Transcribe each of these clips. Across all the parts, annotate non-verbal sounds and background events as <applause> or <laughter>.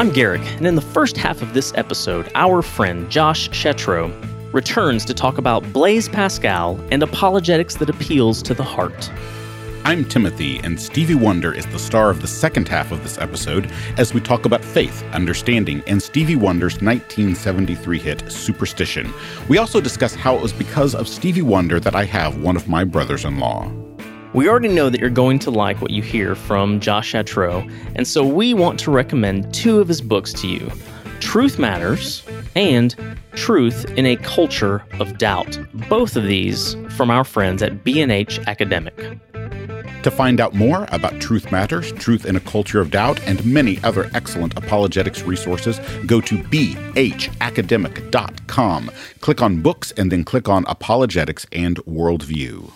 I'm Garrick, and in the first half of this episode, our friend Josh Chatraw returns to talk about Blaise Pascal and apologetics that appeals to the heart. I'm Timothy, and Stevie Wonder is the star of the second half of this episode as we talk about faith, understanding, and Stevie Wonder's 1973 hit, Superstition. We also discuss how it was because of Stevie Wonder that I have one of my brothers in law. We already know that you're going to like what you hear from Josh Chatraw, and so we want to recommend two of his books to you Truth Matters and Truth in a Culture of Doubt. Both of these from our friends at B&H Academic. To find out more about Truth Matters, Truth in a Culture of Doubt, and many other excellent apologetics resources, go to bhacademic.com. Click on Books and then click on Apologetics and Worldview.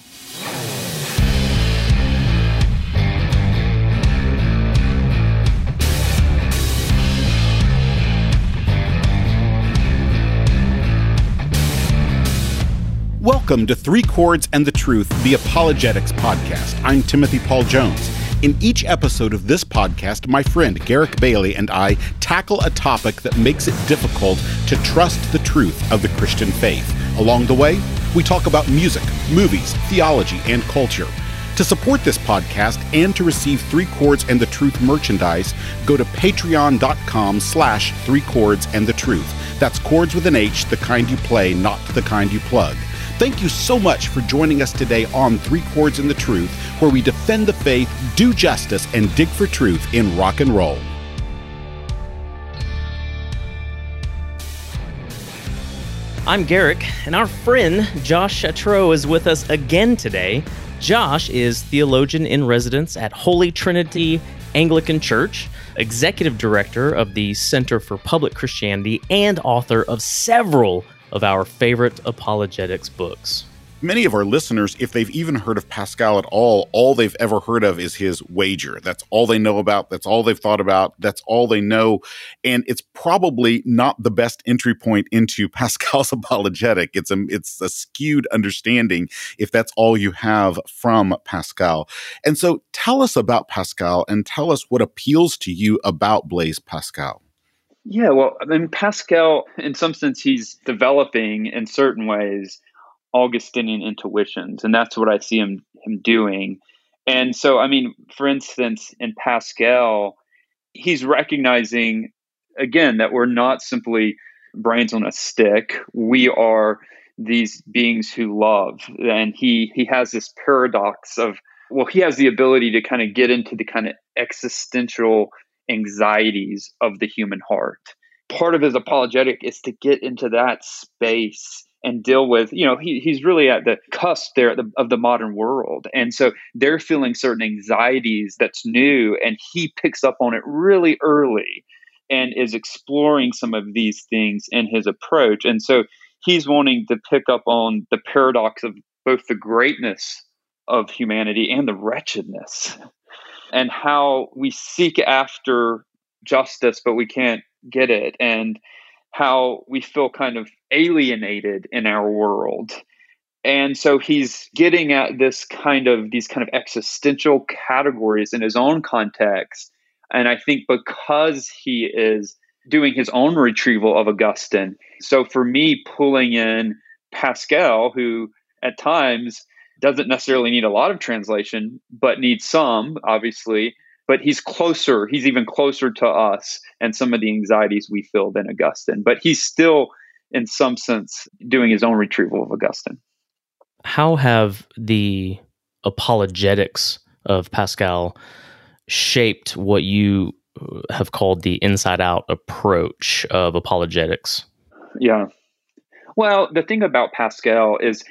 Welcome to Three Chords and the Truth, the Apologetics Podcast. I'm Timothy Paul Jones. In each episode of this podcast, my friend Garrick Bailey and I tackle a topic that makes it difficult to trust the truth of the Christian faith. Along the way, we talk about music, movies, theology, and culture. To support this podcast and to receive Three Chords and the Truth merchandise, go to patreon.com slash three chords and the truth. That's chords with an H, the kind you play, not the kind you plug. Thank you so much for joining us today on Three Chords in the Truth, where we defend the faith, do justice, and dig for truth in rock and roll. I'm Garrick, and our friend Josh Chatraw is with us again today. Josh is theologian in residence at Holy Trinity Anglican Church, executive director of the Center for Public Christianity, and author of several of our favorite apologetics books. Many of our listeners, if they've even heard of Pascal at all, all they've ever heard of is his wager. That's all they know about. That's all they've thought about. That's all they know. And it's probably not the best entry point into <laughs> Pascal's apologetic. It's a, it's a skewed understanding if that's all you have from Pascal. And so tell us about Pascal and tell us what appeals to you about Blaise Pascal. Yeah, well, I mean, Pascal, in some sense, he's developing in certain ways Augustinian intuitions, and that's what I see him him doing. And so, I mean, for instance, in Pascal, he's recognizing again that we're not simply brains on a stick. We are these beings who love, and he he has this paradox of well, he has the ability to kind of get into the kind of existential anxieties of the human heart. Part of his apologetic is to get into that space and deal with, you know, he, he's really at the cusp there the, of the modern world. And so they're feeling certain anxieties that's new, and he picks up on it really early and is exploring some of these things in his approach. And so he's wanting to pick up on the paradox of both the greatness of humanity and the wretchedness and how we seek after justice, but we can't get it, and how we feel kind of alienated in our world. And so he's getting at this kind of these kind of existential categories in his own context. And I think because he is doing his own retrieval of Augustine, so for me, pulling in Pascal, who at times doesn't necessarily need a lot of translation, but needs some, obviously. But he's closer, he's even closer to us and some of the anxieties we feel than Augustine. But he's still, in some sense, doing his own retrieval of Augustine. How have the apologetics of Pascal shaped what you uh, have called the inside out approach of apologetics? Yeah. Well, the thing about Pascal is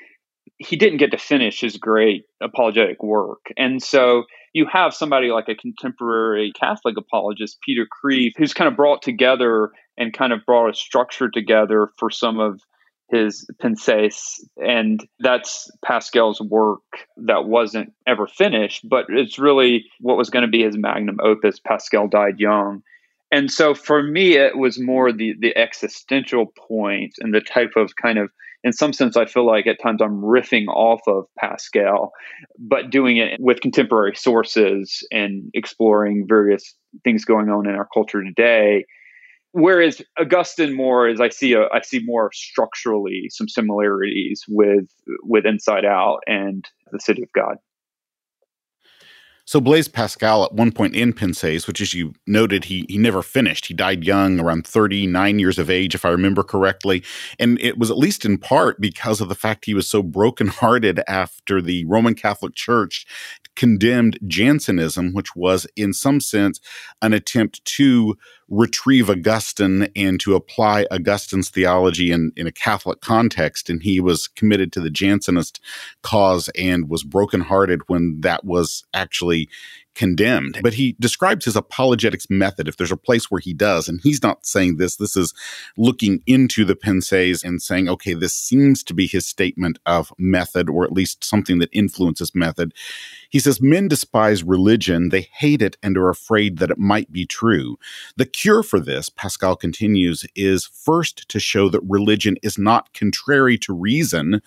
he didn't get to finish his great apologetic work. And so you have somebody like a contemporary Catholic apologist, Peter Kreeft, who's kind of brought together and kind of brought a structure together for some of his Pensées. And that's Pascal's work that wasn't ever finished, but it's really what was going to be his magnum opus. Pascal died young. And so for me, it was more the, the existential point and the type of kind of in some sense, I feel like at times I'm riffing off of Pascal, but doing it with contemporary sources and exploring various things going on in our culture today. whereas Augustine more is I see a I see more structurally some similarities with with Inside Out and the City of God. So Blaise Pascal at one point in Pensees, which as you noted, he he never finished. He died young, around 39 years of age, if I remember correctly. And it was at least in part because of the fact he was so brokenhearted after the Roman Catholic Church condemned Jansenism, which was in some sense an attempt to retrieve Augustine and to apply Augustine's theology in, in a Catholic context. And he was committed to the Jansenist cause and was brokenhearted when that was actually condemned. But he describes his apologetics method, if there's a place where he does, and he's not saying this, this is looking into the Pensees and saying, okay, this seems to be his statement of method, or at least something that influences method. He says, Men despise religion, they hate it and are afraid that it might be true. The cure for this, Pascal continues, is first to show that religion is not contrary to reason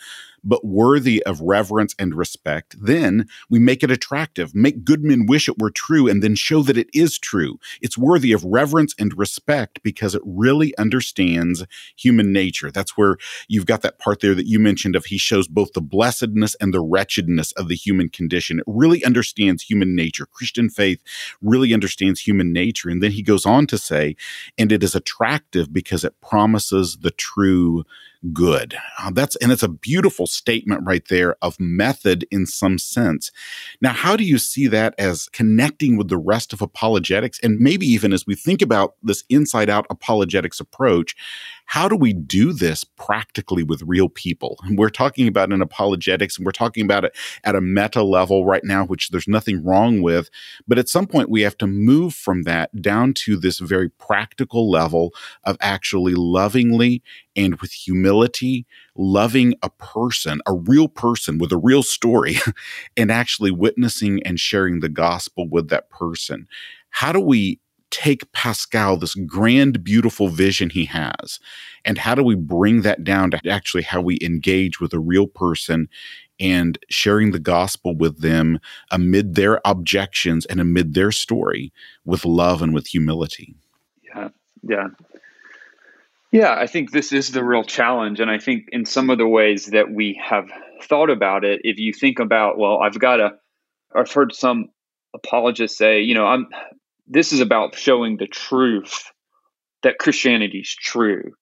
but worthy of reverence and respect, then we make it attractive, make good men wish it were true, and then show that it is true. It's worthy of reverence and respect because it really understands human nature. That's where you've got that part there that you mentioned of he shows both the blessedness and the wretchedness of the human condition. It really understands human nature. Christian faith really understands human nature. And then he goes on to say, and it is attractive because it promises the true good. Uh, that's and it's a beautiful statement right there of method in some sense. Now, how do you see that as connecting with the rest of apologetics and maybe even as we think about this inside out apologetics approach, how do we do this practically with real people? And we're talking about an apologetics and we're talking about it at a meta level right now, which there's nothing wrong with. But at some point, we have to move from that down to this very practical level of actually lovingly and with humility, loving a person, a real person with a real story, <laughs> and actually witnessing and sharing the gospel with that person. How do we take Pascal, this grand, beautiful vision he has, and how do we bring that down to actually how we engage with a real person and sharing the gospel with them amid their objections and amid their story with love and with humility? Yeah, yeah. Yeah, I think this is the real challenge. And I think in some of the ways that we have thought about it, if you think about, well, I've got a, I've heard some apologists say, you know, I'm this is about showing the truth that Christianity is true.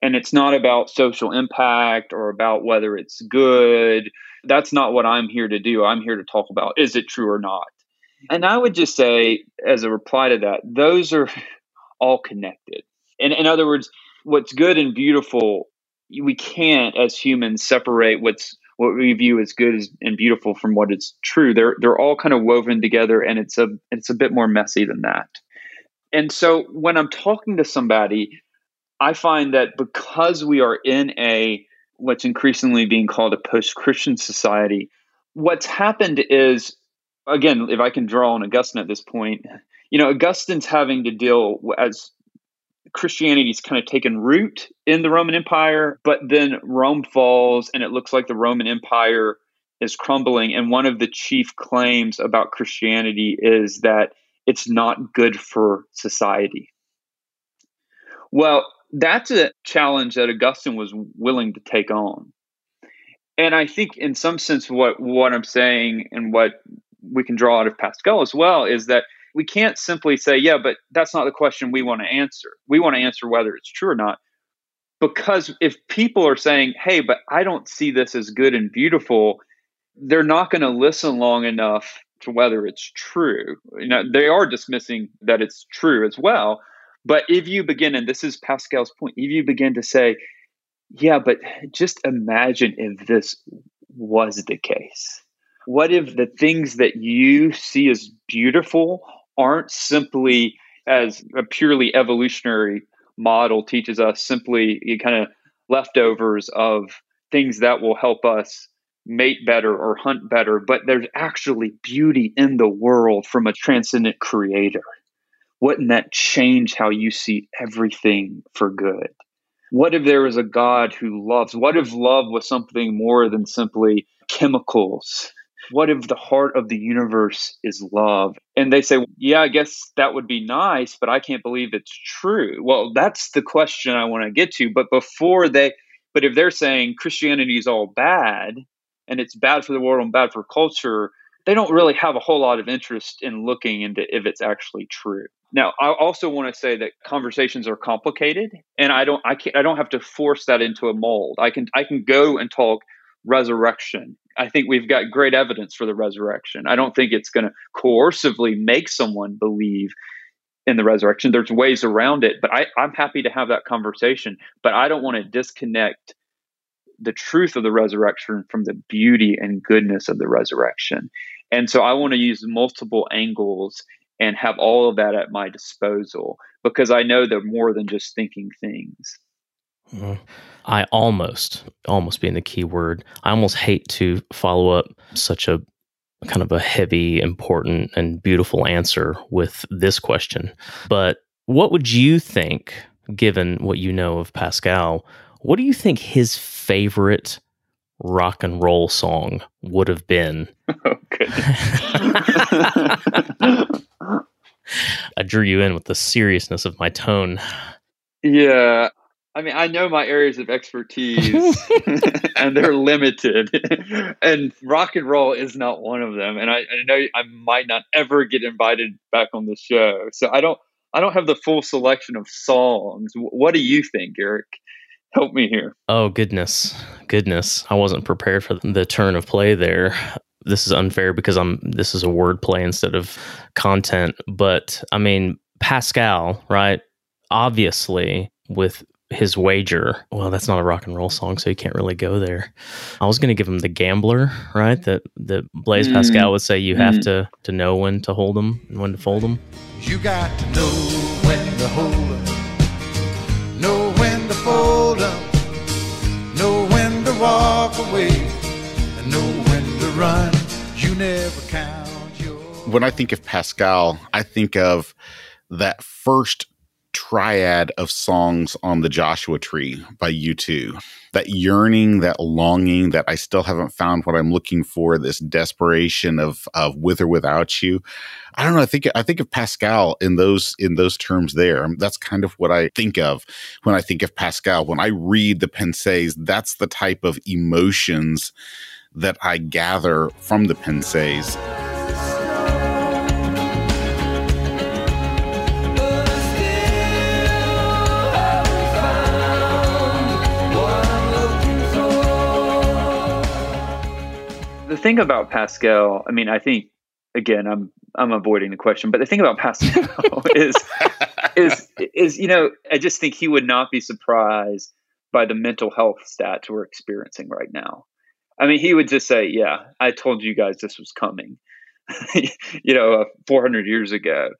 And it's not about social impact or about whether it's good. That's not what I'm here to do. I'm here to talk about is it true or not. And I would just say, as a reply to that, those are <laughs> all connected. And in other words, what's good and beautiful, we can't, as humans, separate what's what we view as good and beautiful from what is true. They're they're all kind of woven together, and it's a it's a bit more messy than that. And so when I'm talking to somebody, I find that because we are in a what's increasingly being called a post-Christian society, what's happened is again, if I can draw on Augustine at this point, you know, Augustine's having to deal as Christianity's kind of taken root in the Roman Empire, but then Rome falls and it looks like the Roman Empire is crumbling. And one of the chief claims about Christianity is that it's not good for society. Well, that's a challenge that Augustine was willing to take on. And I think in some sense what what I'm saying and what we can draw out of Pascal as well is that we can't simply say, yeah, but that's not the question we want to answer. We want to answer whether it's true or not. Because if people are saying, hey, but I don't see this as good and beautiful, they're not going to listen long enough to whether it's true. You know, they are dismissing that it's true as well. But if you begin, and this is Pascal's point, if you begin to say, yeah, but just imagine if this was the case. What if the things that you see as beautiful aren't simply as a purely evolutionary model teaches us simply kind of leftovers of things that will help us mate better or hunt better, but there's actually beauty in the world from a transcendent creator. Wouldn't that change how you see everything for good? What if there was a God who loves? What if love was something more than simply chemicals What if the heart of the universe is love? And they say, yeah, I guess that would be nice, but I can't believe it's true. Well, that's the question I want to get to. But before they, but if they're saying Christianity is all bad and it's bad for the world and bad for culture, they don't really have a whole lot of interest in looking into if it's actually true. Now, I also want to say that conversations are complicated, and I don't, I can't, I don't have to force that into a mold. I can, I can go and talk resurrection. I think we've got great evidence for the resurrection. I don't think it's going to coercively make someone believe in the resurrection. There's ways around it, but I, I'm happy to have that conversation. But I don't want to disconnect the truth of the resurrection from the beauty and goodness of the resurrection. And so I want to use multiple angles and have all of that at my disposal because I know they're more than just thinking things. Mm-hmm. I almost, almost being the key word, I almost hate to follow up such a kind of a heavy, important, and beautiful answer with this question. But what would you think, given what you know of Pascal, what do you think his favorite rock and roll song would have been? <laughs> Okay. <laughs> I drew you in with the seriousness of my tone. Yeah. I mean, I know my areas of expertise <laughs> <laughs> and they're limited. <laughs> and rock and roll is not one of them. And I, I know I might not ever get invited back on the show. So I don't I don't have the full selection of songs. What do you think, Garrick? Help me here. Oh goodness. Goodness. I wasn't prepared for the turn of play there this is unfair because I'm this is a word play instead of content. But I mean, Pascal, right? Obviously, with his wager. Well, that's not a rock and roll song, so you can't really go there. I was going to give him the gambler, right? That that Blaise mm. Pascal would say you mm. have to to know when to hold them and when to fold them. You got to know when to hold them, know when to fold them, know when to walk away, and know when to run You never count your. When I think of Pascal, I think of that first triad of songs on the Joshua Tree by U2. That yearning, that longing, that I still haven't found what I'm looking for, this desperation of of with or without you. I don't know. I think I think of Pascal in those in those terms there. That's kind of what I think of when I think of Pascal. When I read the Pensées, that's the type of emotions that I gather from the Pensées. The thing about Pascal, I mean, I think again, I'm I'm avoiding the question, but the thing about Pascal <laughs> is is is you know, I just think he would not be surprised by the mental health stats we're experiencing right now. I mean, he would just say, "Yeah, I told you guys this was coming," <laughs> you know, uh, 400 years ago.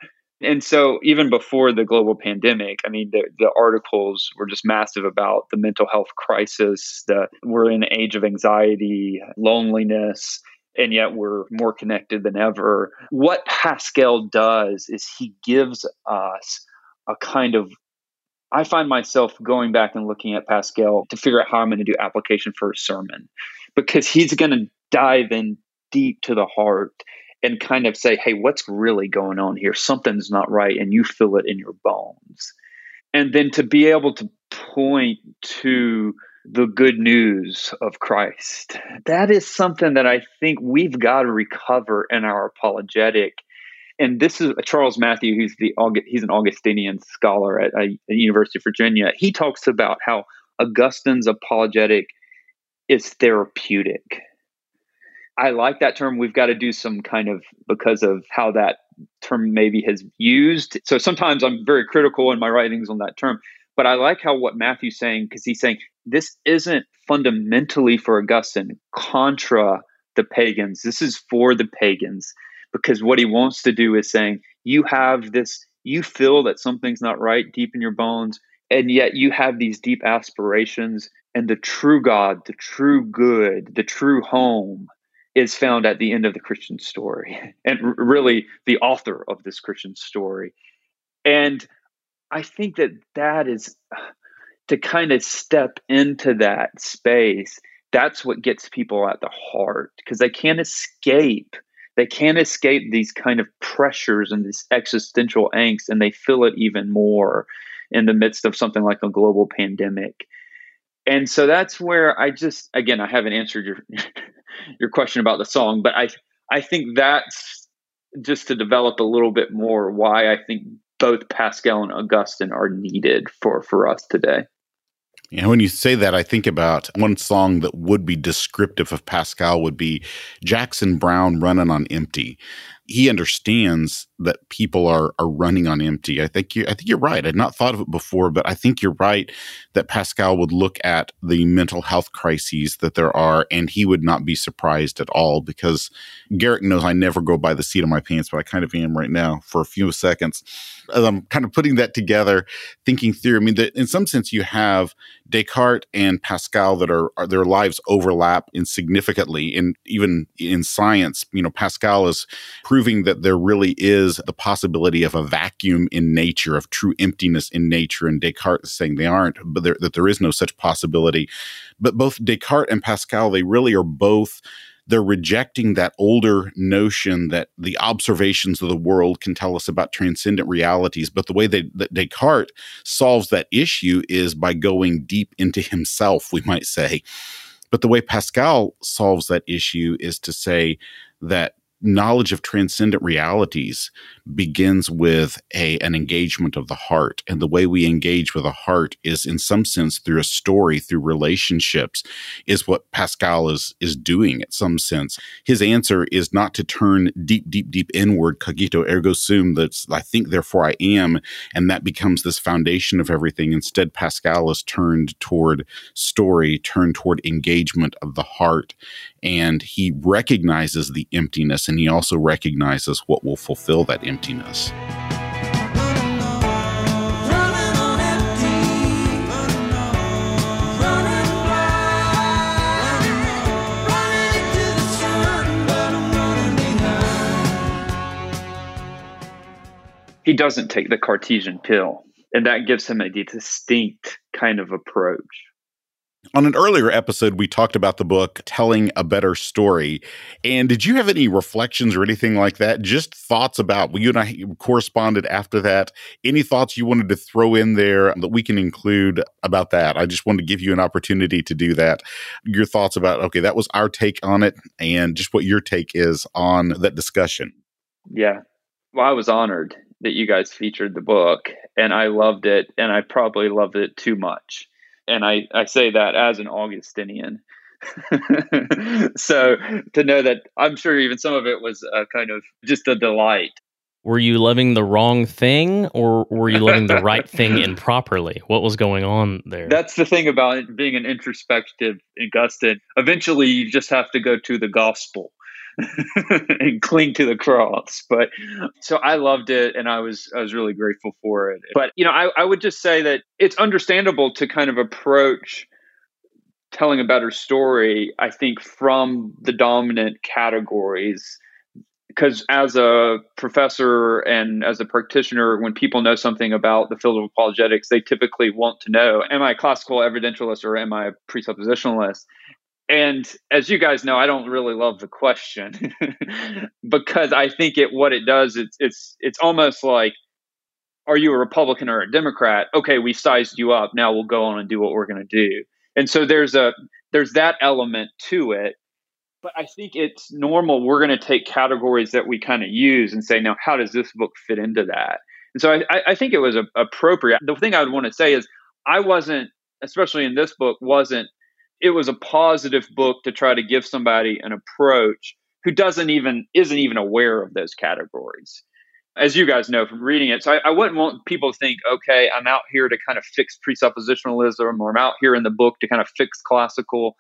And so, even before the global pandemic, I mean, the, the articles were just massive about the mental health crisis. That we're in an age of anxiety, loneliness, and yet we're more connected than ever. What Pascal does is he gives us a kind of I find myself going back and looking at Pascal to figure out how I'm going to do application for a sermon because he's going to dive in deep to the heart and kind of say, hey, what's really going on here? Something's not right. And you feel it in your bones. And then to be able to point to the good news of Christ, that is something that I think we've got to recover in our apologetic. And this is Charles Mathewes, who's the he's an Augustinian scholar at, uh, at University of Virginia. He talks about how Augustine's apologetic is therapeutic. I like that term. We've got to do some kind of because of how that term maybe has used. So sometimes I'm very critical in my writings on that term, but I like how what Mathewes saying because he's saying this isn't fundamentally for Augustine contra the pagans. This is for the pagans because what he wants to do is saying you have this you feel that something's not right deep in your bones and yet you have these deep aspirations and the true God, the true good, the true home is found at the end of the Christian story <laughs> and really the author of this Christian story. And I think that that is <sighs> to kind of step into that space. that's what gets people at the heart because they can't escape they can't escape these kind of pressures and this existential angst and they feel it even more in the midst of something like a global pandemic and so that's where i just again i haven't answered your <laughs> your question about the song but i i think that's just to develop a little bit more why i think both pascal and augustine are needed for for us today. And when you say that, I think about one song that would be descriptive of Pascal would be Jackson Brown running on empty he understands that people are are running on empty. I think you I think you're right. I'd not thought of it before, but I think you're right that Pascal would look at the mental health crises that there are and he would not be surprised at all because Garrick knows I never go by the seat of my pants, but I kind of am right now for a few seconds. As I'm kind of putting that together, thinking through, I mean, in some sense you have Descartes and Pascal that are, are their lives overlap insignificantly in even in science. You know, Pascal is proving that there really is the possibility of a vacuum in nature, of true emptiness in nature. And Descartes saying they aren't, but there, that there is no such possibility. But both Descartes and Pascal, they really are both they're rejecting that older notion that the observations of the world can tell us about transcendent realities. But the way they, that Descartes solves that issue is by going deep into himself, we might say. But the way Pascal solves that issue is to say that knowledge of transcendent realities begins with a an engagement of the heart. And the way we engage with a heart is in some sense through a story through relationships is what pascal is is doing in some sense. His answer is not to turn deep deep deep inward cogito ergo sum that's i think therefore i am and that becomes this foundation of everything. Instead pascal is turned toward story turned toward engagement of the heart and he recognizes the emptiness and he also recognizes what will fulfill that emptiness. He doesn't take the Cartesian pill, and that gives him a distinct kind of approach. On an earlier episode, we talked about the book Telling a Better Story. And did you have any reflections or anything like that? Just thoughts about, well, you and I corresponded after that. Any thoughts you wanted to throw in there that we can include about that? I just wanted to give you an opportunity to do that. Your thoughts about, okay, that was our take on it, and just what your take is on that discussion. Yeah. Well, I was honored that you guys featured the book, and I loved it, and I probably loved it too much and I, I say that as an Augustinian. <laughs> so to know that I'm sure even some of it was a kind of just a delight. Were you loving the wrong thing or were you loving the right <laughs> thing improperly? What was going on there? That's the thing about being an introspective Augustine. Eventually, you just have to go to the gospel <laughs> and cling to the cross. But so I loved it and I was I was really grateful for it. But you know, I, I would just say that it's understandable to kind of approach telling a better story, I think, from the dominant categories. Because as a professor and as a practitioner, when people know something about the field of apologetics, they typically want to know Am I a classical evidentialist or am I a presuppositionalist? And as you guys know, I don't really love the question <laughs> because I think it what it does it's it's it's almost like are you a Republican or a Democrat? Okay, we sized you up. Now we'll go on and do what we're going to do. And so there's a there's that element to it. But I think it's normal. We're going to take categories that we kind of use and say, now how does this book fit into that? And so I, I think it was appropriate. The thing I would want to say is I wasn't, especially in this book, wasn't it was a positive book to try to give somebody an approach who doesn't even isn't even aware of those categories. As you guys know from reading it so I, I, wouldn't want people to think okay i'm out here to kind of fix presuppositionalism or i'm out here in the book to kind of fix classical.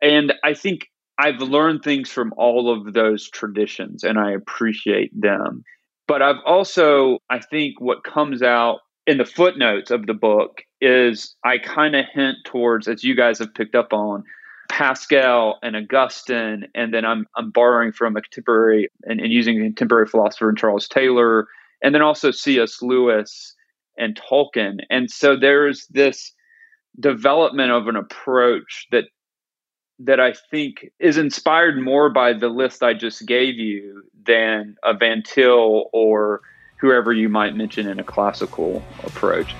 And i think i've learned things from all of those traditions and i appreciate them. But i've also i think what comes out in the footnotes of the book is I kind of hint towards, as you guys have picked up on, Pascal and Augustine, and then I'm I'm borrowing from a contemporary and, and using a contemporary philosopher in Charles Taylor, and then also C.S. Lewis and Tolkien. And so there's this development of an approach that that I think is inspired more by the list I just gave you than a Van Til or whoever you might mention in a classical approach.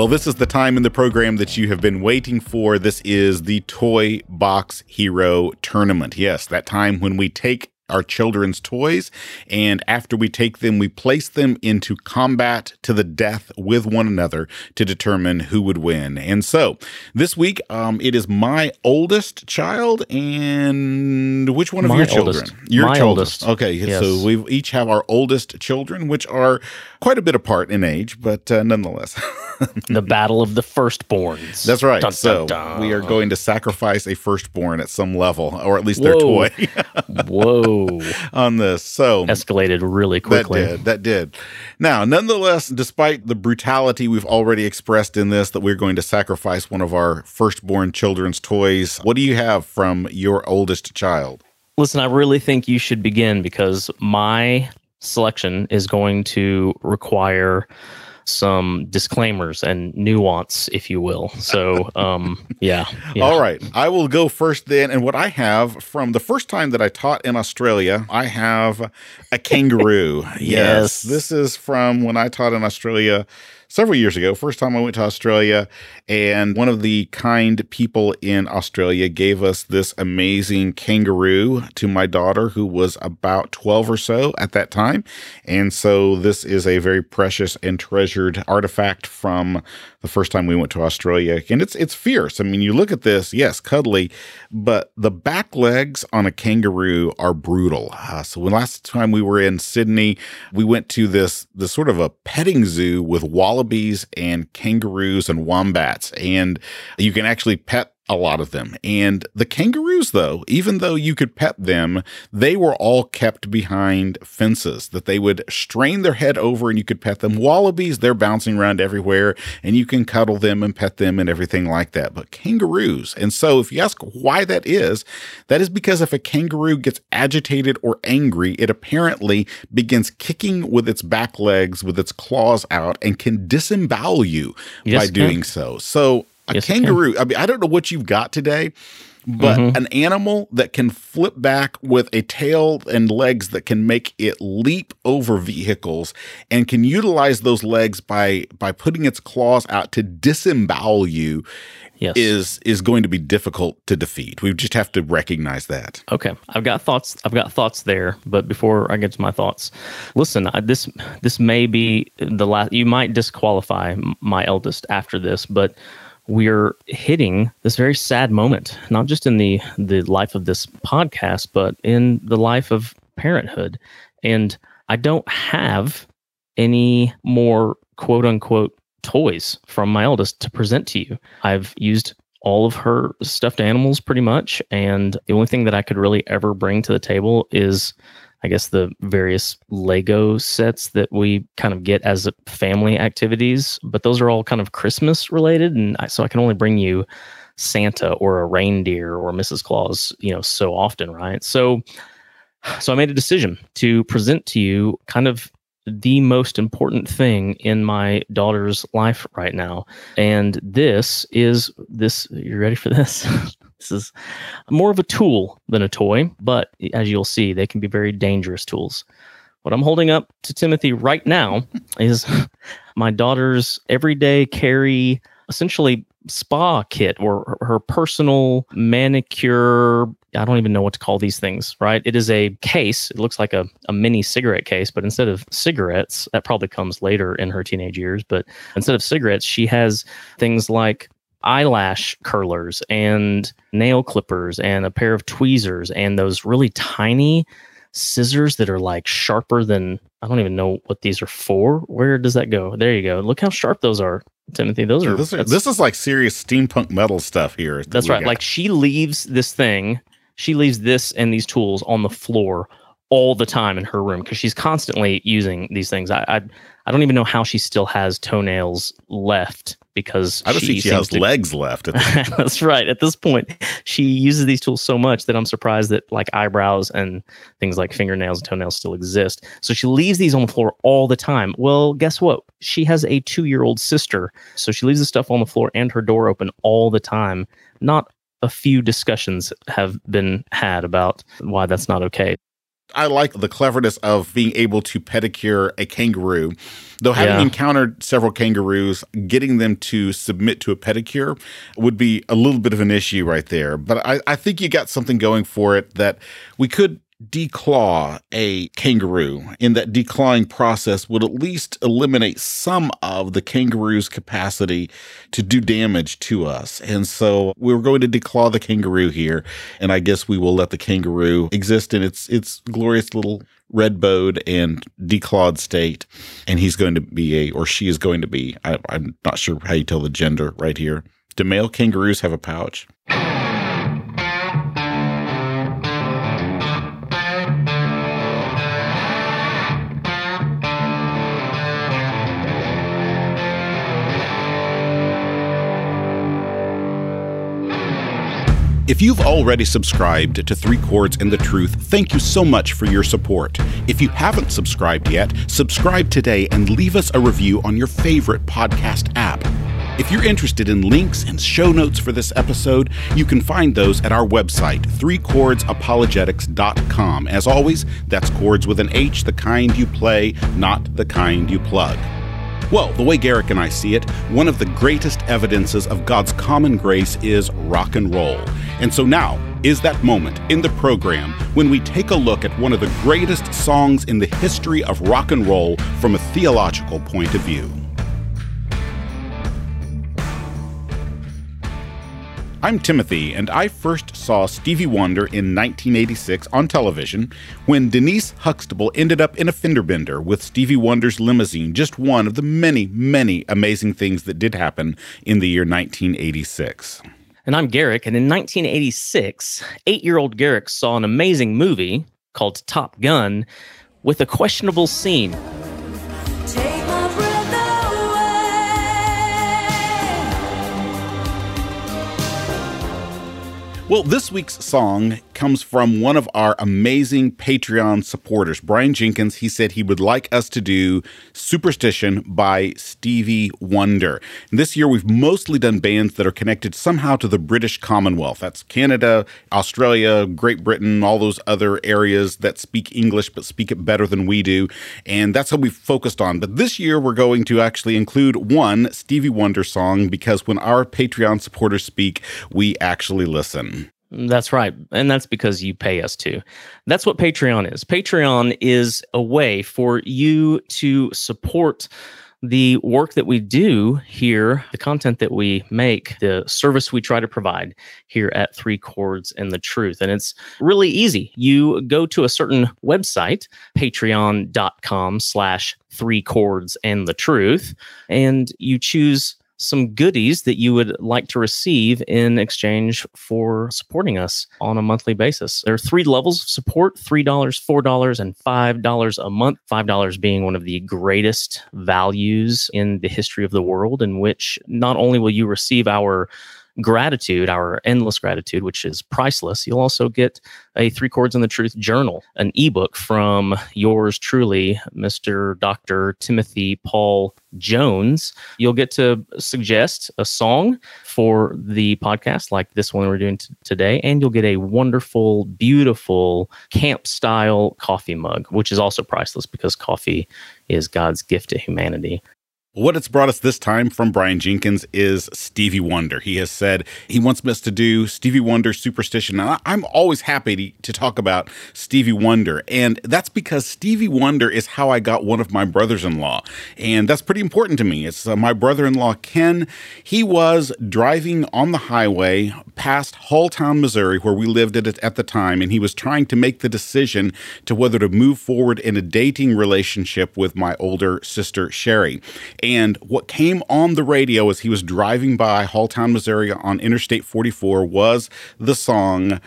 Well, this is the time in the program that you have been waiting for. This is the Toy Box Hero Tournament. Yes, that time when we take our children's toys. And after we take them, we place them into combat to the death with one another to determine who would win. And so this week, um, it is my oldest child and which one of My your children? oldest. Your My children. oldest. Okay, Yes. so we each have our oldest children, which are quite a bit apart in age, but uh, nonetheless. <laughs> the battle of the firstborns. That's right. Dun, so dun, dun. we are going to sacrifice a firstborn at some level, or at least their toy <laughs> <laughs> Whoa. on this. So Escalated really quickly. that did. That did. Now, nonetheless, despite the brutality we've already expressed in this, that we're going to sacrifice one of our firstborn children's toys, what do you have from your oldest child? Listen, I really think you should begin because my selection is going to require some disclaimers and nuance, if you will. So, <laughs> um, yeah. yeah. All right. I will go first then. And what I have from the first time that I taught in Australia, I have a kangaroo. <laughs> Yes. This is from when I taught in Australia several years ago. First time I went to Australia. And one of the kind people in Australia gave us this amazing kangaroo to my daughter, who was about 12 or so at that time. And so this is a very precious and treasured artifact from the first time we went to Australia. And it's it's fierce. I mean, you look at this, yes, cuddly, but the back legs on a kangaroo are brutal. Uh, so when last time we were in Sydney, we went to this this sort of a petting zoo with wallabies and kangaroos and wombats, and you can actually pet a lot of them. And the kangaroos, though, even though you could pet them, they were all kept behind fences that they would strain their head over and you could pet them. Wallabies, they're bouncing around everywhere and you can cuddle them and pet them and everything like that. But kangaroos, and so if you ask why that is, that is because if a kangaroo gets agitated or angry, it apparently begins kicking with its back legs, with its claws out, and can disembowel you Yes, by doing so. So a Yes, kangaroo, I mean, I don't know what you've got today, but Mm-hmm. an animal that can flip back with a tail and legs that can make it leap over vehicles and can utilize those legs by by putting its claws out to disembowel you Yes. is is going to be difficult to defeat. We just have to recognize that. Okay, I've got thoughts. I've got thoughts there, but before I get to my thoughts, listen. I, this this may be the last. You might disqualify my eldest after this, but we're hitting this very sad moment, not just in the the life of this podcast, but in the life of parenthood. And I don't have any more quote unquote toys from my eldest to present to you. I've used all of her stuffed animals pretty much. And the only thing that I could really ever bring to the table is, I guess, the various Lego sets that we kind of get as family activities. But those are all kind of Christmas related. And I, so I can only bring you Santa or a reindeer or Mrs. Claus, you know, so often, right? So, so I made a decision to present to you kind of the most important thing in my daughter's life right now. And this is this you ready for this? <laughs> this is more of a tool than a toy, but as you'll see, they can be very dangerous tools. What I'm holding up to Timothy right now <laughs> is my daughter's everyday carry essentially spa kit or her- personal manicure I don't even know what to call these things, right? It is a case. It looks like a, a mini cigarette case, but instead of cigarettes, that probably comes later in her teenage years. But instead of cigarettes, she has things like eyelash curlers and nail clippers and a pair of tweezers and those really tiny scissors that are like sharper than I don't even know what these are for. Where does that go? There you go. Look how sharp those are, Timothy. Those are, this, are- this is like serious steampunk metal stuff here. that that's right. got. Like she leaves this thing, she leaves this and these tools on the floor all the time in her room because she's constantly using these things. I, I I don't even know how she still has toenails left because I don't think she has to, legs left. <laughs> that's right. At this point, she uses these tools so much that I'm surprised that like eyebrows and things like fingernails and toenails still exist. So she leaves these on the floor all the time. Well, guess what? She has a two year old sister. So she leaves the stuff on the floor and her door open all the time. Not a few discussions have been had about why that's not okay. I like the cleverness of being able to pedicure a kangaroo. Though having yeah. encountered several kangaroos, getting them to submit to a pedicure would be a little bit of an issue right there. But I, I think you got something going for it that we could declaw a kangaroo in that declawing process would at least eliminate some of the kangaroo's capacity to do damage to us. And so we're going to declaw the kangaroo here. And I guess we will let the kangaroo exist in its, its glorious little red bowed and declawed state. And he's going to be a, or she is going to be, I, I'm not sure how you tell the gender right here. Do male kangaroos have a pouch? If you've already subscribed to Three Chords and the Truth, thank you so much for your support. If you haven't subscribed yet, subscribe today and leave us a review on your favorite podcast app. If you're interested in links and show notes for this episode, you can find those at our website, threechordsapologetics.com. As always, that's chords with an H, the kind you play, not the kind you plug. Well, the way Garrick and I see it, one of the greatest evidences of God's common grace is rock and roll. And so now is that moment in the program when we take a look at one of the greatest songs in the history of rock and roll from a theological point of view. I'm Timothy, and I first saw Stevie Wonder in 1986 on television when Denise Huxtable ended up in a fender bender with Stevie Wonder's limousine, just one of the many, many amazing things that did happen in the year 1986. And I'm Garrick, and in 1986, eight year old Garrick saw an amazing movie called Top Gun with a questionable scene. Well, this week's song comes from one of our amazing Patreon supporters, Brian Jenkins. He said he would like us to do Superstition by Stevie Wonder. And this year, we've mostly done bands that are connected somehow to the British Commonwealth. That's Canada, Australia, Great Britain, all those other areas that speak English but speak it better than we do. And that's what we've focused on. But this year, we're going to actually include one Stevie Wonder song because when our Patreon supporters speak, we actually listen. That's right. And that's because you pay us to. That's what Patreon is. Patreon is a way for you to support the work that we do here, the content that we make, the service we try to provide here at Three Chords and the Truth. And it's really easy. You go to a certain website, patreon.com slash three chords and the truth, and you choose some goodies that you would like to receive in exchange for supporting us on a monthly basis. There are three levels of support $3, $4, and $5 a month. $5 being one of the greatest values in the history of the world, in which not only will you receive our gratitude, our endless gratitude, which is priceless, you'll also get a Three Chords and the Truth journal, an ebook from yours truly, Mr. Dr. Timothy Paul Jones. You'll get to suggest a song for the podcast, like this one we're doing t- today, and you'll get a wonderful, beautiful camp style coffee mug, which is also priceless because coffee is God's gift to humanity. What it's brought us this time from Brian Jenkins is Stevie Wonder. He has said he wants us to do Stevie Wonder Superstition. Now, I'm always happy to, talk about Stevie Wonder, and that's because Stevie Wonder is how I got one of my brothers in law. And that's pretty important to me. It's uh, my brother in law, Ken. He was driving on the highway past Halltown, Missouri, where we lived at, at the time, and he was trying to make the decision to whether to move forward in a dating relationship with my older sister, Sherry. And what came on the radio as he was driving by Halltown, Missouri on Interstate 44 was the song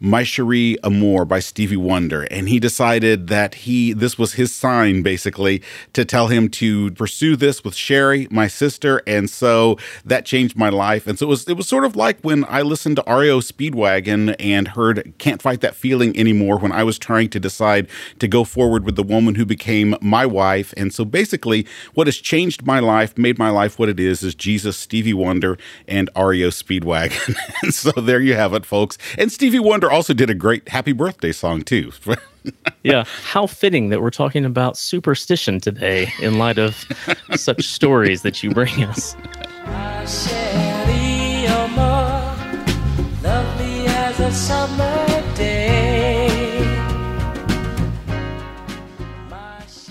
My Cherie Amour by Stevie Wonder. And he decided that he, this was his sign basically to tell him to pursue this with Sherry, my sister. And so that changed my life. And so it was, it was sort of like when I listened to REO Speedwagon and heard Can't Fight That Feeling anymore when I was trying to decide to go forward with the woman who became my wife. And so basically what has changed my life, made my life what it is, is Jesus, Stevie Wonder, and REO Speedwagon. <laughs> and so there you have it, folks. And Stevie Wonder also did a great happy birthday song, too. <laughs> yeah. How fitting that we're talking about superstition today in light of such stories that you bring us.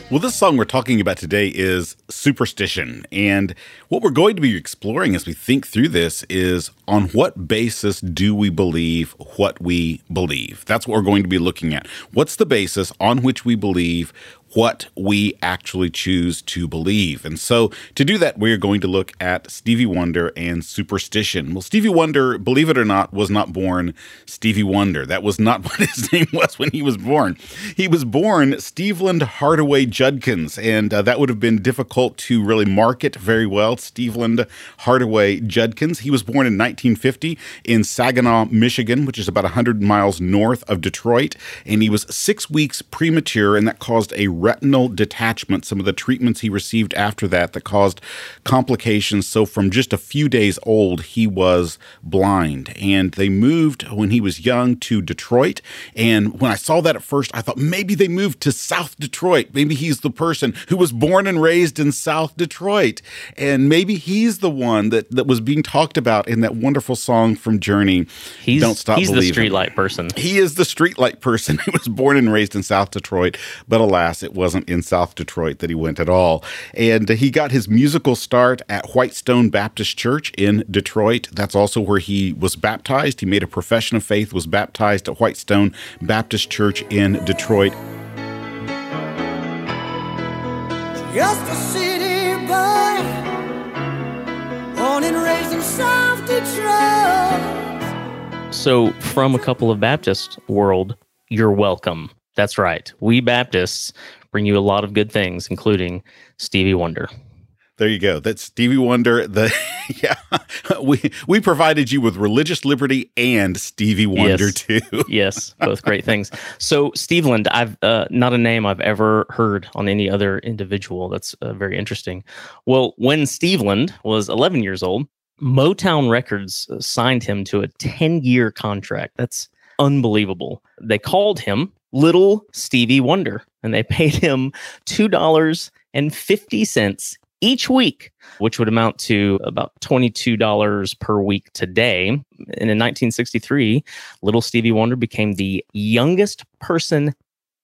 Well, this song we're talking about today is Superstition. And what we're going to be exploring as we think through this is on what basis do we believe what we believe? That's what we're going to be looking at. What's the basis on which we believe what we actually choose to believe. And so to do that, we're going to look at Stevie Wonder and superstition. Well, Stevie Wonder, believe it or not, was not born Stevie Wonder. That was not <laughs> what his name was when he was born. He was born Steveland Hardaway Judkins, and uh, that would have been difficult to really market very well. Steveland Hardaway Judkins. He was born in 1950 in Saginaw, Michigan, which is about 100 miles north of Detroit, and he was six weeks premature, and that caused a retinal detachment, some of the treatments he received after that that caused complications. So, from just a few days old, he was blind. And they moved when he was young to Detroit. And when I saw that at first, I thought maybe they moved to South Detroit. Maybe he's the person who was born and raised in South Detroit. And maybe he's the one that, that was being talked about in that wonderful song from Journey. He's, Don't Stop he's Believing. the streetlight person. He is the streetlight person <laughs> who was born and raised in South Detroit. But alas, it wasn't in South Detroit that he went at all. And he got his musical start at Whitestone Baptist Church in Detroit. That's also where he was baptized. He made a profession of faith, was baptized at Whitestone Baptist Church in Detroit. Just a city boy, born and raised in South Detroit. So, from a couple of Baptist world, you're welcome. That's right. We Baptists bring you a lot of good things, including Stevie Wonder. There you go. That's Stevie Wonder. The <laughs> yeah, we we provided you with religious liberty and Stevie Wonder yes. too. <laughs> yes, both great things. So Steveland, I've uh, not a name I've ever heard on any other individual. That's uh, very interesting. Well, when Steveland was 11 years old, Motown Records uh, signed him to a 10 year contract. That's unbelievable. They called him Little Stevie Wonder, and they <laughs> paid him $2.50 each week, which would amount to about $22 per week today. And in 1963, Little Stevie Wonder became the youngest person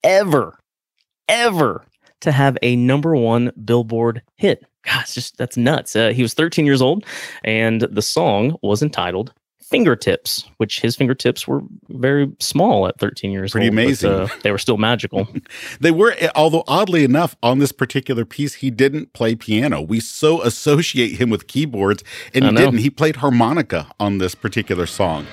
ever, ever to have a number one Billboard hit. Gosh, just that's nuts. Uh, he was 13 years old, and the song was entitled fingertips, which his fingertips were very small at 13 years Pretty old. Pretty amazing. But, uh, they were still magical. <laughs> they were, although oddly enough, on this particular piece, he didn't play piano. We so associate him with keyboards, and he didn't. He played harmonica on this particular song.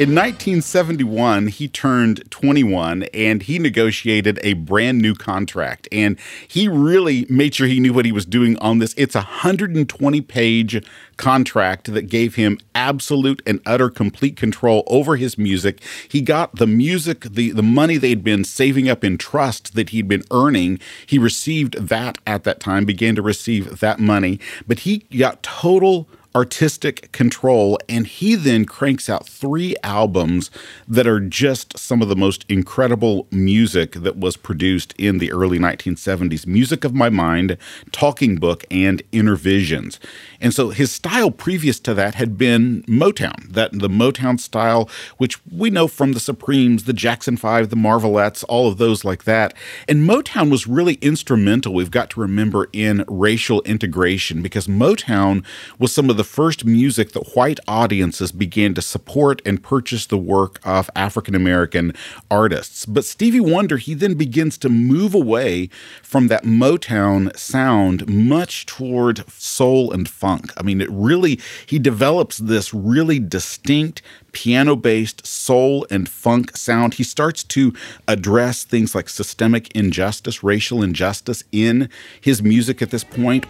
In 1971, he turned 21 and he negotiated a brand new contract. And he really made sure he knew what he was doing on this. It's a 120 page contract that gave him absolute and utter complete control over his music. He got the music, the, the money they'd been saving up in trust that he'd been earning. He received that at that time, began to receive that money, but he got total artistic control. And he then cranks out three albums that are just some of the most incredible music that was produced in the early 1970s Music of My Mind, Talking Book, and Innervisions. And so his style previous to that had been Motown, that the Motown style, which we know from the Supremes, the Jackson Five, the Marvelettes, all of those like that. And Motown was really instrumental, we've got to remember, in racial integration because Motown was some of the first music that white audiences began to support and purchase the work of African American artists. But Stevie Wonder, he then begins to move away from that Motown sound much toward soul and funk. I mean, it really, he develops this really distinct piano based soul and funk sound. He starts to address things like systemic injustice, racial injustice in his music at this point.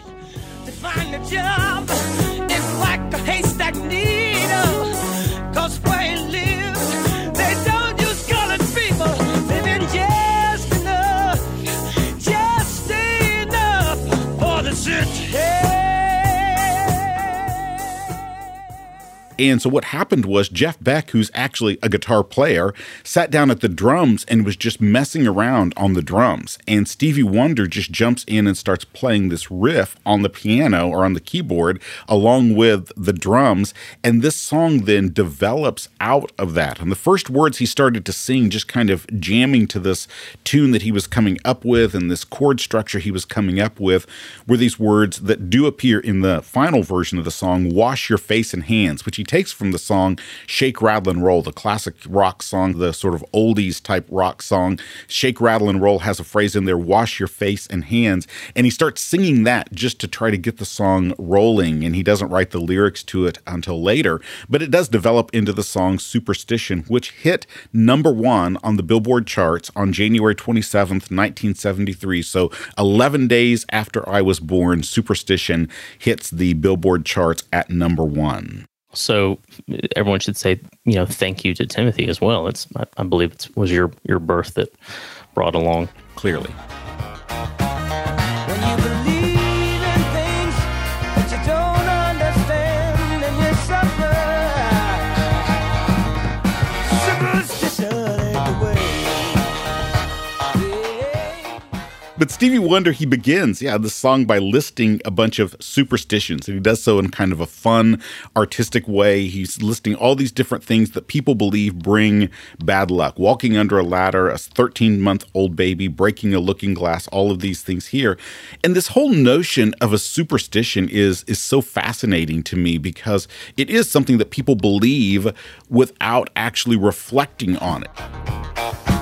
And so what happened was Jeff Beck, who's actually a guitar player, sat down at the drums and was just messing around on the drums. And Stevie Wonder just jumps in and starts playing this riff on the piano or on the keyboard along with the drums. And this song then develops out of that. And the first words he started to sing, just kind of jamming to this tune that he was coming up with and this chord structure he was coming up with, were these words that do appear in the final version of the song, Wash Your Face and Hands, which he takes from the song Shake, Rattle, and Roll, the classic rock song, the sort of oldies type rock song. Shake, Rattle, and Roll has a phrase in there, wash your face and hands. And he starts singing that just to try to get the song rolling. And he doesn't write the lyrics to it until later. But it does develop into the song Superstition, which hit number one on the Billboard charts on January 27th, 1973. So 11 days after I was born, Superstition hits the Billboard charts at number one. So everyone should say, you know, thank you to Timothy as well. It's I, I believe it was your your birth that brought along clearly. But Stevie Wonder, he begins, yeah, the song by listing a bunch of superstitions. And he does so in kind of a fun, artistic way. He's listing all these different things that people believe bring bad luck. Walking under a ladder, a 13 month old baby, breaking a looking glass, all of these things here. And this whole notion of a superstition is, is so fascinating to me because it is something that people believe without actually reflecting on it.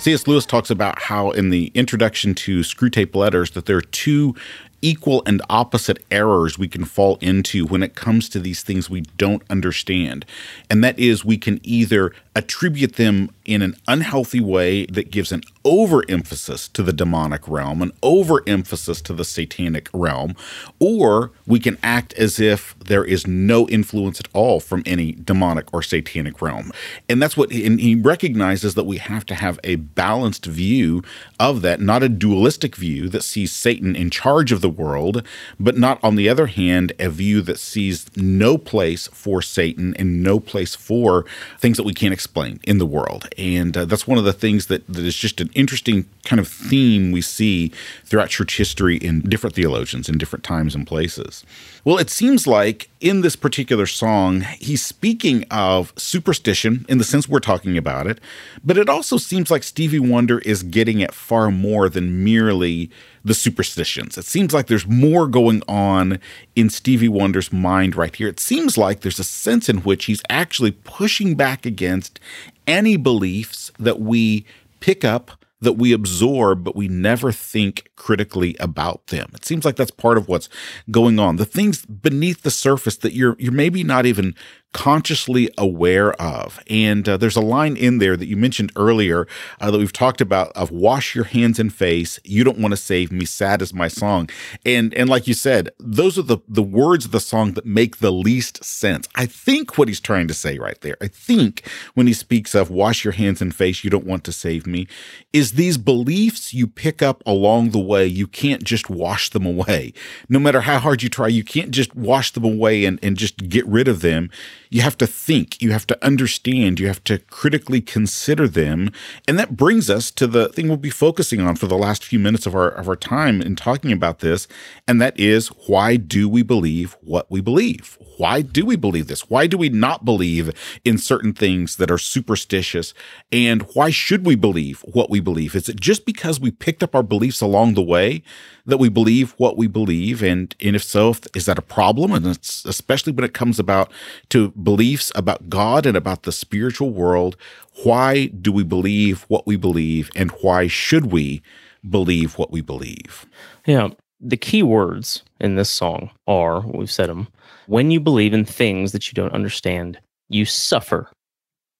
C.S. Lewis talks about how in the introduction to Screwtape Letters that there are two equal and opposite errors we can fall into when it comes to these things we don't understand. And that is, we can either attribute them in an unhealthy way that gives an overemphasis to the demonic realm, an overemphasis to the satanic realm, or we can act as if there is no influence at all from any demonic or satanic realm. And that's what and he recognizes that we have to have a balanced view of that, not a dualistic view that sees Satan in charge of the world, but not on the other hand, a view that sees no place for Satan and no place for things that we can't explain in the world. And uh, that's one of the things that, that is just an interesting kind of theme we see throughout church history in different theologians in different times and places. Well, it seems like in this particular song, he's speaking of superstition in the sense we're talking about it, but it also seems like Stevie Wonder is getting at far more than merely the superstitions. It seems like there's more going on in Stevie Wonder's mind right here. It seems like there's a sense in which he's actually pushing back against any beliefs that we pick up that we absorb, but we never think critically about them. It seems like that's part of what's going on. The things beneath the surface that you're you're maybe not even consciously aware of. And uh, there's a line in there that you mentioned earlier uh, that we've talked about of wash your hands and face. You don't want to save me. Sad is my song. And and like you said, those are the the words of the song that make the least sense. I think what he's trying to say right there. I think when he speaks of wash your hands and face, you don't want to save me, is these beliefs you pick up along the way. You can't just wash them away. No matter how hard you try, you can't just wash them away and, and just get rid of them You have to think, you have to understand, you have to critically consider them. And that brings us to the thing we'll be focusing on for the last few minutes of our of our time in talking about this, and that is why do we believe what we believe? Why do we believe this? Why do we not believe in certain things that are superstitious? And why should we believe what we believe? Is it just because we picked up our beliefs along the way that we believe what we believe? And, and if so, is that a problem? And especially when it comes about to beliefs about God and about the spiritual world. Why do we believe what we believe? And why should we believe what we believe? Yeah. The key words in this song are, we've said them, when you believe in things that you don't understand, you suffer.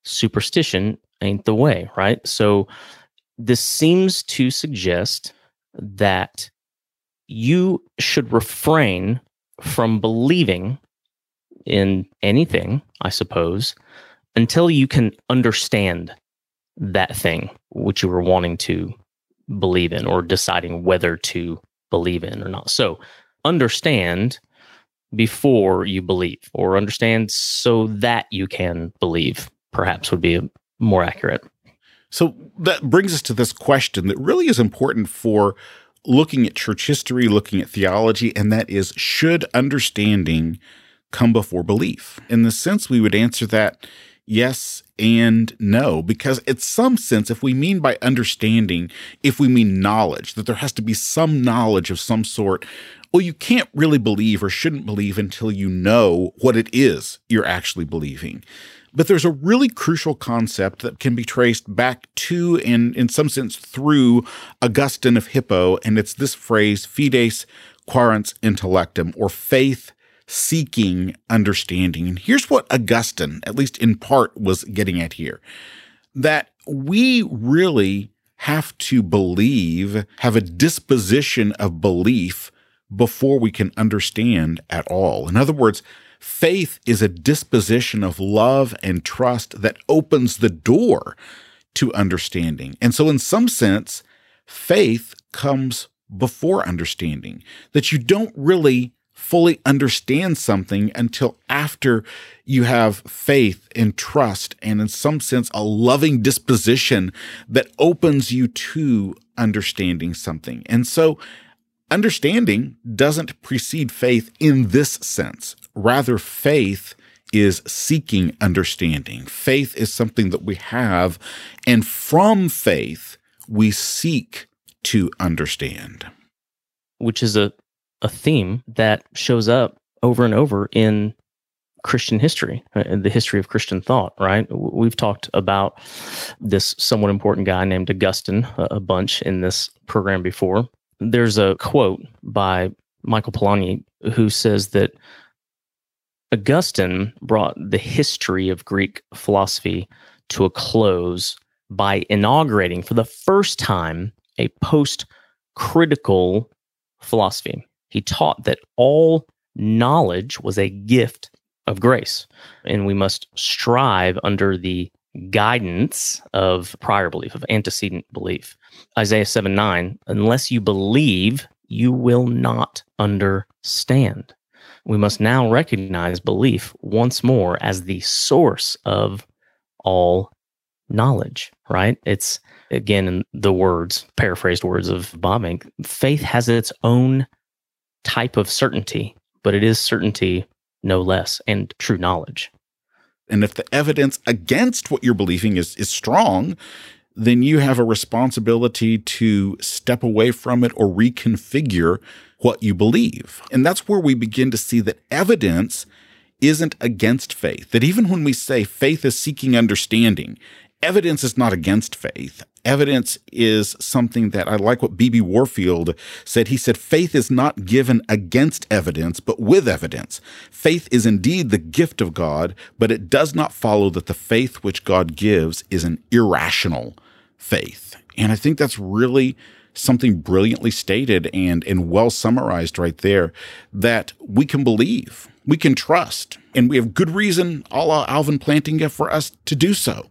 Superstition ain't the way, right? So this seems to suggest that you should refrain from believing in anything, I suppose, until you can understand that thing which you were wanting to believe in or deciding whether to believe in or not. So understand before you believe, or understand so that you can believe, perhaps would be more accurate. So that brings us to this question that really is important for looking at church history, looking at theology, and that is should understanding come before belief? In the sense, we would answer that yes and no, because in some sense, if we mean by understanding, if we mean knowledge, that there has to be some knowledge of some sort, well, you can't really believe or shouldn't believe until you know what it is you're actually believing. But there's a really crucial concept that can be traced back to and in some sense through Augustine of Hippo, and it's this phrase, fides quaerens intellectum, or faith seeking understanding. And here's what Augustine, at least in part, was getting at here that we really have to believe, have a disposition of belief before we can understand at all. In other words, faith is a disposition of love and trust that opens the door to understanding. And so, in some sense, faith comes before understanding, that you don't really fully understand something until after you have faith and trust and in some sense a loving disposition that opens you to understanding something. And so understanding doesn't precede faith in this sense. Rather, faith is seeking understanding. Faith is something that we have, and from faith, we seek to understand. Which is a a theme that shows up over and over in Christian history, uh, the history of Christian thought, right? We've talked about this somewhat important guy named Augustine a bunch in this program before. There's a quote by Michael Polanyi who says that Augustine brought the history of Greek philosophy to a close by inaugurating for the first time a post critical philosophy. He taught that all knowledge was a gift of grace, and we must strive under the guidance of prior belief, of antecedent belief. Isaiah 7 9, unless you believe, you will not understand. We must now recognize belief once more as the source of all knowledge, right? It's again in the words, paraphrased words of Bavinck, faith has its own type of certainty, but it is certainty no less and true knowledge. And if the evidence against what you're believing is, is strong, then you have a responsibility to step away from it or reconfigure what you believe. And that's where we begin to see that evidence isn't against faith. That even when we say faith is seeking understanding, evidence is not against faith. Evidence is something that I like what B.B. Warfield said. He said, faith is not given against evidence, but with evidence. Faith is indeed the gift of God, but it does not follow that the faith which God gives is an irrational faith. And I think that's really something brilliantly stated and, and well summarized right there that we can believe, we can trust, and we have good reason, a la Alvin Plantinga, for us to do so.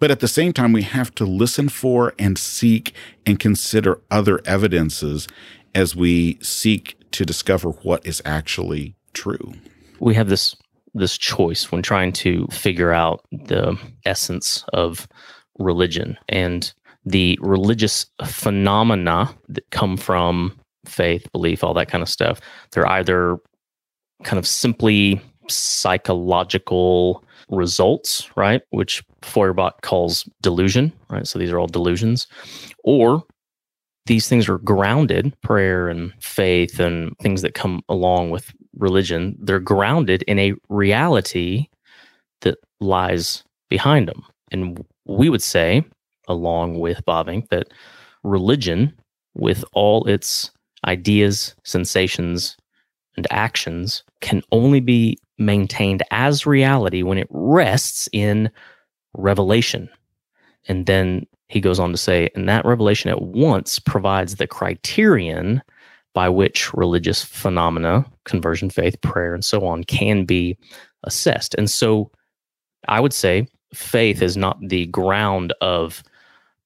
But at the same time, we have to listen for and seek and consider other evidences as we seek to discover what is actually true. We have this this choice when trying to figure out the essence of religion and the religious phenomena that come from faith, belief, all that kind of stuff. They're either kind of simply psychological results, right? Which Feuerbach calls delusion, right? So these are all delusions. Or these things are grounded, prayer and faith and things that come along with religion, they're grounded in a reality that lies behind them. And we would say, along with Bavinck, that religion, with all its ideas, sensations, and actions, can only be maintained as reality when it rests in revelation. And then he goes on to say, and that revelation at once provides the criterion by which religious phenomena, conversion, faith, prayer, and so on, can be assessed. And so I would say faith is not the ground of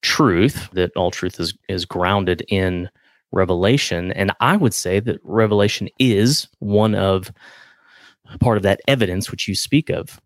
truth, that all truth is, is grounded in revelation. And I would say that revelation is one of part of that evidence which you speak of.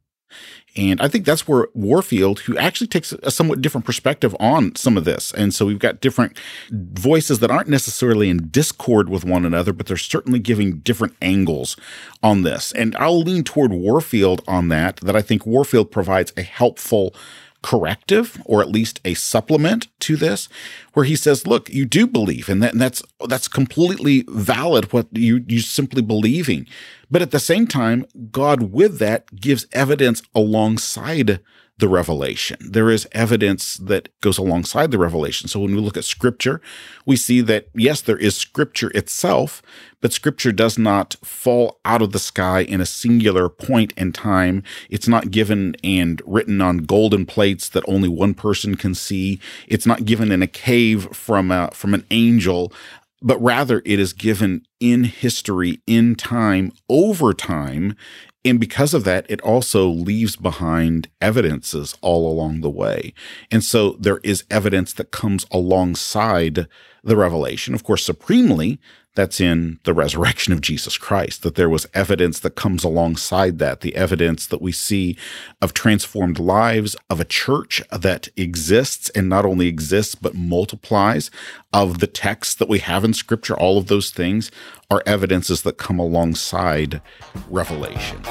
And I think that's where Warfield, who actually takes a somewhat different perspective on some of this. And so we've got different voices that aren't necessarily in discord with one another, but they're certainly giving different angles on this. And I'll lean toward Warfield on that, that I think Warfield provides a helpful corrective or at least a supplement to this where he says look you do believe and, that, and that's that's completely valid what you you simply believing. But at the same time god with that gives evidence alongside the revelation. There is evidence that goes alongside the revelation. So when we look at scripture, we see that yes, there is scripture itself, but scripture does not fall out of the sky in a singular point in time. It's not given and written on golden plates that only one person can see. It's not given in a cave from a, from an angel but rather it is given in history, in time, over time, and because of that, it also leaves behind evidences all along the way. And so there is evidence that comes alongside the revelation. Of course, supremely, that's in the resurrection of Jesus Christ, that there was evidence that comes alongside that, the evidence that we see of transformed lives, of a church that exists and not only exists, but multiplies, of the texts that we have in scripture, all of those things are evidences that come alongside revelation.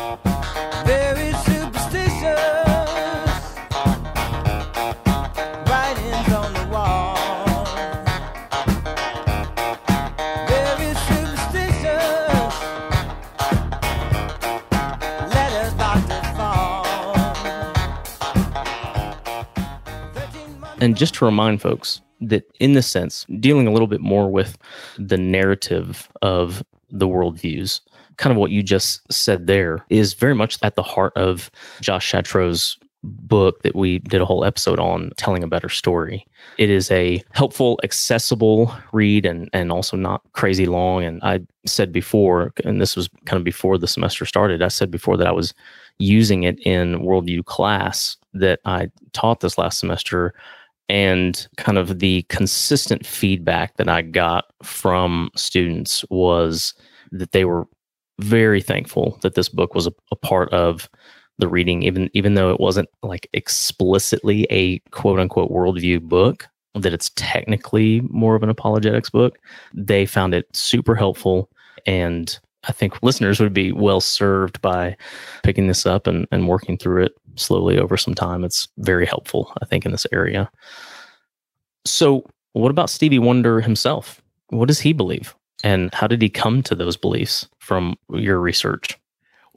And just to remind folks that, in this sense, dealing a little bit more with the narrative of the worldviews, kind of what you just said there is very much at the heart of Josh Chatraw's book that we did a whole episode on telling a better story. It is a helpful, accessible read and and also not crazy long. And I said before, and this was kind of before the semester started, I said before that I was using it in worldview class that I taught this last semester and kind of the consistent feedback that I got from students was that they were very thankful that this book was a, a part of the reading, even even though it wasn't like explicitly a quote unquote worldview book, that it's technically more of an apologetics book. They found it super helpful and I think listeners would be well served by picking this up and, and working through it slowly over some time. It's very helpful, I think, in this area. So, what about Stevie Wonder himself? What does he believe? And how did he come to those beliefs from your research?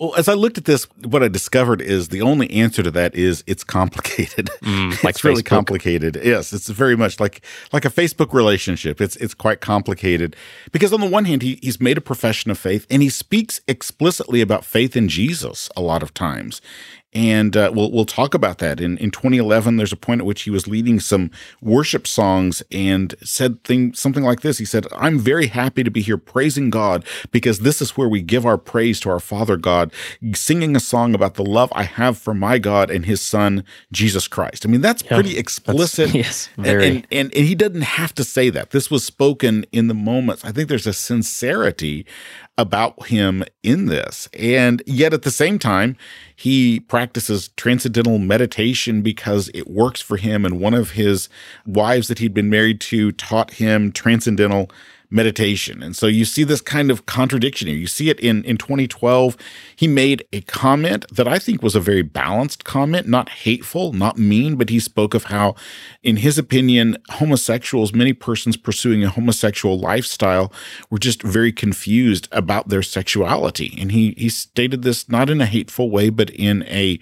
Well, as I looked at this, what I discovered is the only answer to that is it's complicated. <laughs> Mm, like it's Facebook. really complicated. Yes, it's very much like like a Facebook relationship. It's it's quite complicated because on the one hand, he, he's made a profession of faith and he speaks explicitly about faith in Jesus a lot of times. And uh, we'll we'll talk about that. In in 2011, there's a point at which he was leading some worship songs and said thing something like this. He said, "I'm very happy to be here praising God because this is where we give our praise to our Father God, singing a song about the love I have for my God and His Son Jesus Christ." I mean, that's yeah, pretty explicit. <laughs> yes, very. And, and, and he didn't have to say that. This was spoken in the moments. I think there's a sincerity about him in this. And yet at the same time, he practices transcendental meditation because it works for him. And one of his wives that he'd been married to taught him transcendental meditation. And so you see this kind of contradiction here. You see it in, in 2012. He made a comment that I think was a very balanced comment, not hateful, not mean, but he spoke of how, in his opinion, homosexuals, many persons pursuing a homosexual lifestyle, were just very confused about their sexuality. And he, he stated this not in a hateful way, but in a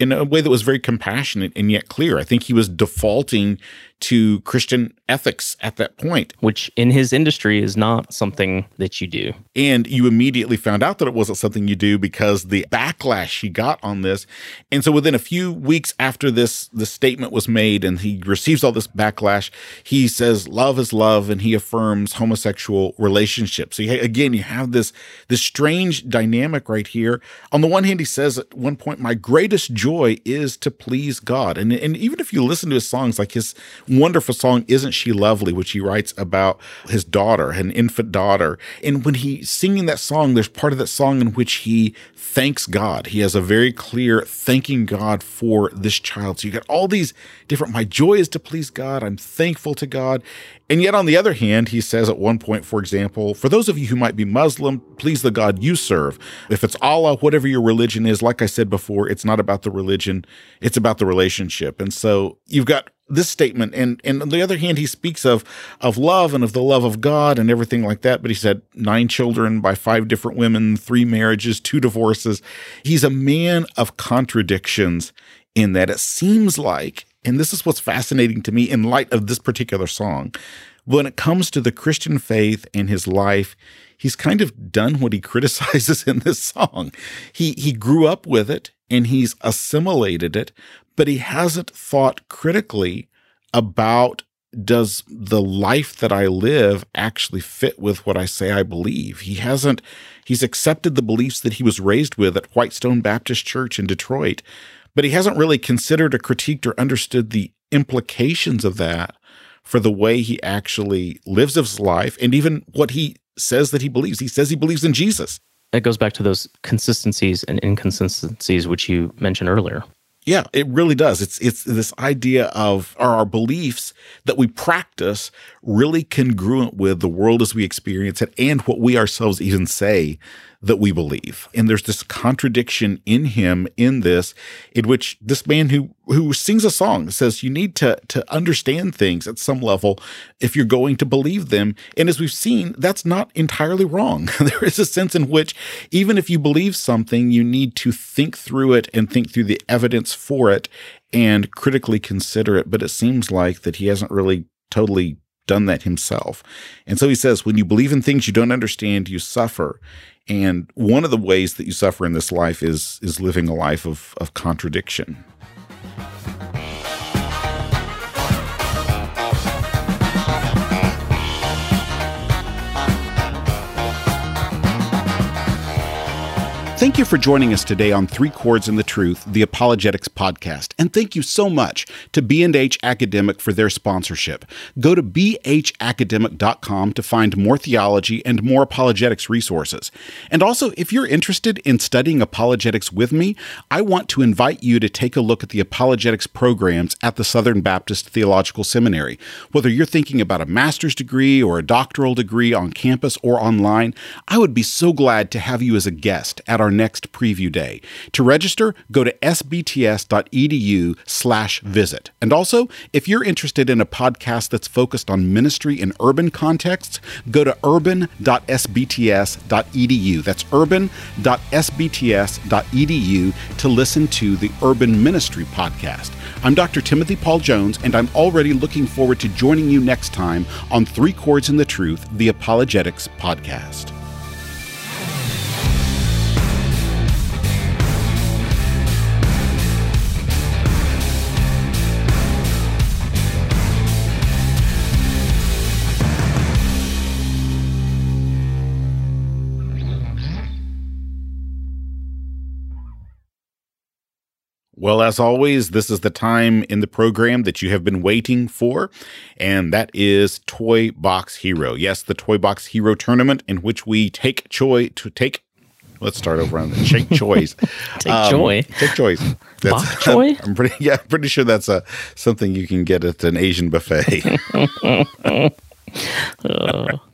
in a way that was very compassionate and yet clear. I think he was defaulting to Christian ethics at that point. Which in his industry is not something that you do. And you immediately found out that it wasn't something you do because the backlash he got on this. And so within a few weeks after this, the statement was made and he receives all this backlash, he says love is love and he affirms homosexual relationships. So you, again, you have this, this strange dynamic right here. On the one hand, he says at one point, my greatest joy is to please God. And, and even if you listen to his songs, like his wonderful song, Isn't She Lovely, which he writes about his daughter, an infant daughter. And when he's singing that song, there's part of that song in which he thanks God. He has a very clear thanking God for this child. So you got all these different, my joy is to please God. I'm thankful to God. And yet, on the other hand, he says at one point, for example, for those of you who might be Muslim, please the God you serve. If it's Allah, whatever your religion is, like I said before, it's not about the religion, it's about the relationship. And so you've got this statement and and on the other hand he speaks of of love and of the love of God and everything like that but he said nine children by five different women three marriages two divorces. He's a man of contradictions in that it seems like and this is what's fascinating to me in light of this particular song when it comes to the Christian faith and his life he's kind of done what he <laughs> criticizes in this song. He he grew up with it and he's assimilated it but he hasn't thought critically about does the life that I live actually fit with what I say I believe? He hasn't, he's accepted the beliefs that he was raised with at Whitestone Baptist Church in Detroit, but he hasn't really considered or critiqued or understood the implications of that for the way he actually lives his life and even what he says that he believes. He says he believes in Jesus. It goes back to those consistencies and inconsistencies which you mentioned earlier. Yeah, it really does. It's it's this idea of are our beliefs that we practice really congruent with the world as we experience it and what we ourselves even say that we believe. And there's this contradiction in him in this, in which this man who who sings a song says you need to to understand things at some level if you're going to believe them. And as we've seen, that's not entirely wrong. <laughs> there is a sense in which even if you believe something, you need to think through it and think through the evidence for it and critically consider it. But it seems like that he hasn't really totally done that himself. And so he says, when you believe in things you don't understand, you suffer. And one of the ways that you suffer in this life is is living a life of, of contradiction. Thank you for joining us today on Three Chords and the Truth, the Apologetics podcast. And thank you so much to B&H Academic for their sponsorship. Go to bhacademic.com to find more theology and more apologetics resources. And also, if you're interested in studying apologetics with me, I want to invite you to take a look at the apologetics programs at the Southern Baptist Theological Seminary. Whether you're thinking about a master's degree or a doctoral degree on campus or online, I would be so glad to have you as a guest at our our next preview day. To register, go to sbts.edu slash visit. And also, if you're interested in a podcast that's focused on ministry in urban contexts, go to urban.sbts.edu. That's urban.sbts.edu to listen to the Urban Ministry Podcast. I'm Dr. Timothy Paul Jones, and I'm already looking forward to joining you next time on Three Chords in the Truth, the Apologetics Podcast. Well, as always, this is the time in the program that you have been waiting for, and that is Toy Box Hero. Yes, the Toy Box Hero tournament in which we take joy to take. Let's start over on the take choice. <laughs> take um, joy. Take choice. That's, Bok <laughs> choy. I'm pretty yeah, I'm pretty sure that's a something you can get at an Asian buffet. uh. <laughs>